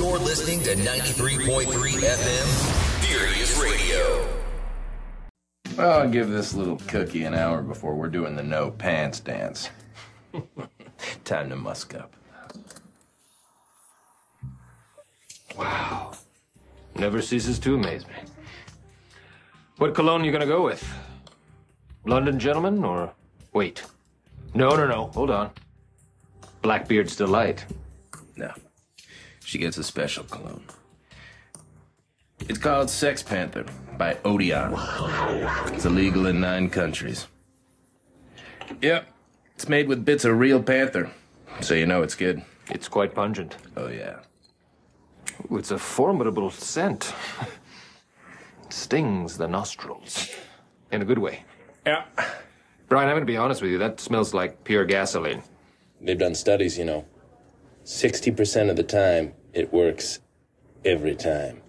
You're listening to 93.3 FM, Furious Radio. I'll give this little cookie an hour before we're doing the no pants dance. Time to musk up. Wow. Never ceases to amaze me. What cologne you gonna go with? London gentleman or wait? No, no, no. Hold on. Blackbeard's delight. No. She gets a special cologne. It's called Sex Panther by Odeon. It's illegal in nine countries. Yep. It's made with bits of real panther, so you know it's good. It's quite pungent. Oh, yeah. Ooh, it's a formidable scent. It stings the nostrils. In a good way. Yeah. Brian, I'm gonna be honest with you. That smells like pure gasoline. They've done studies, you know. 60% of the time, it works every time.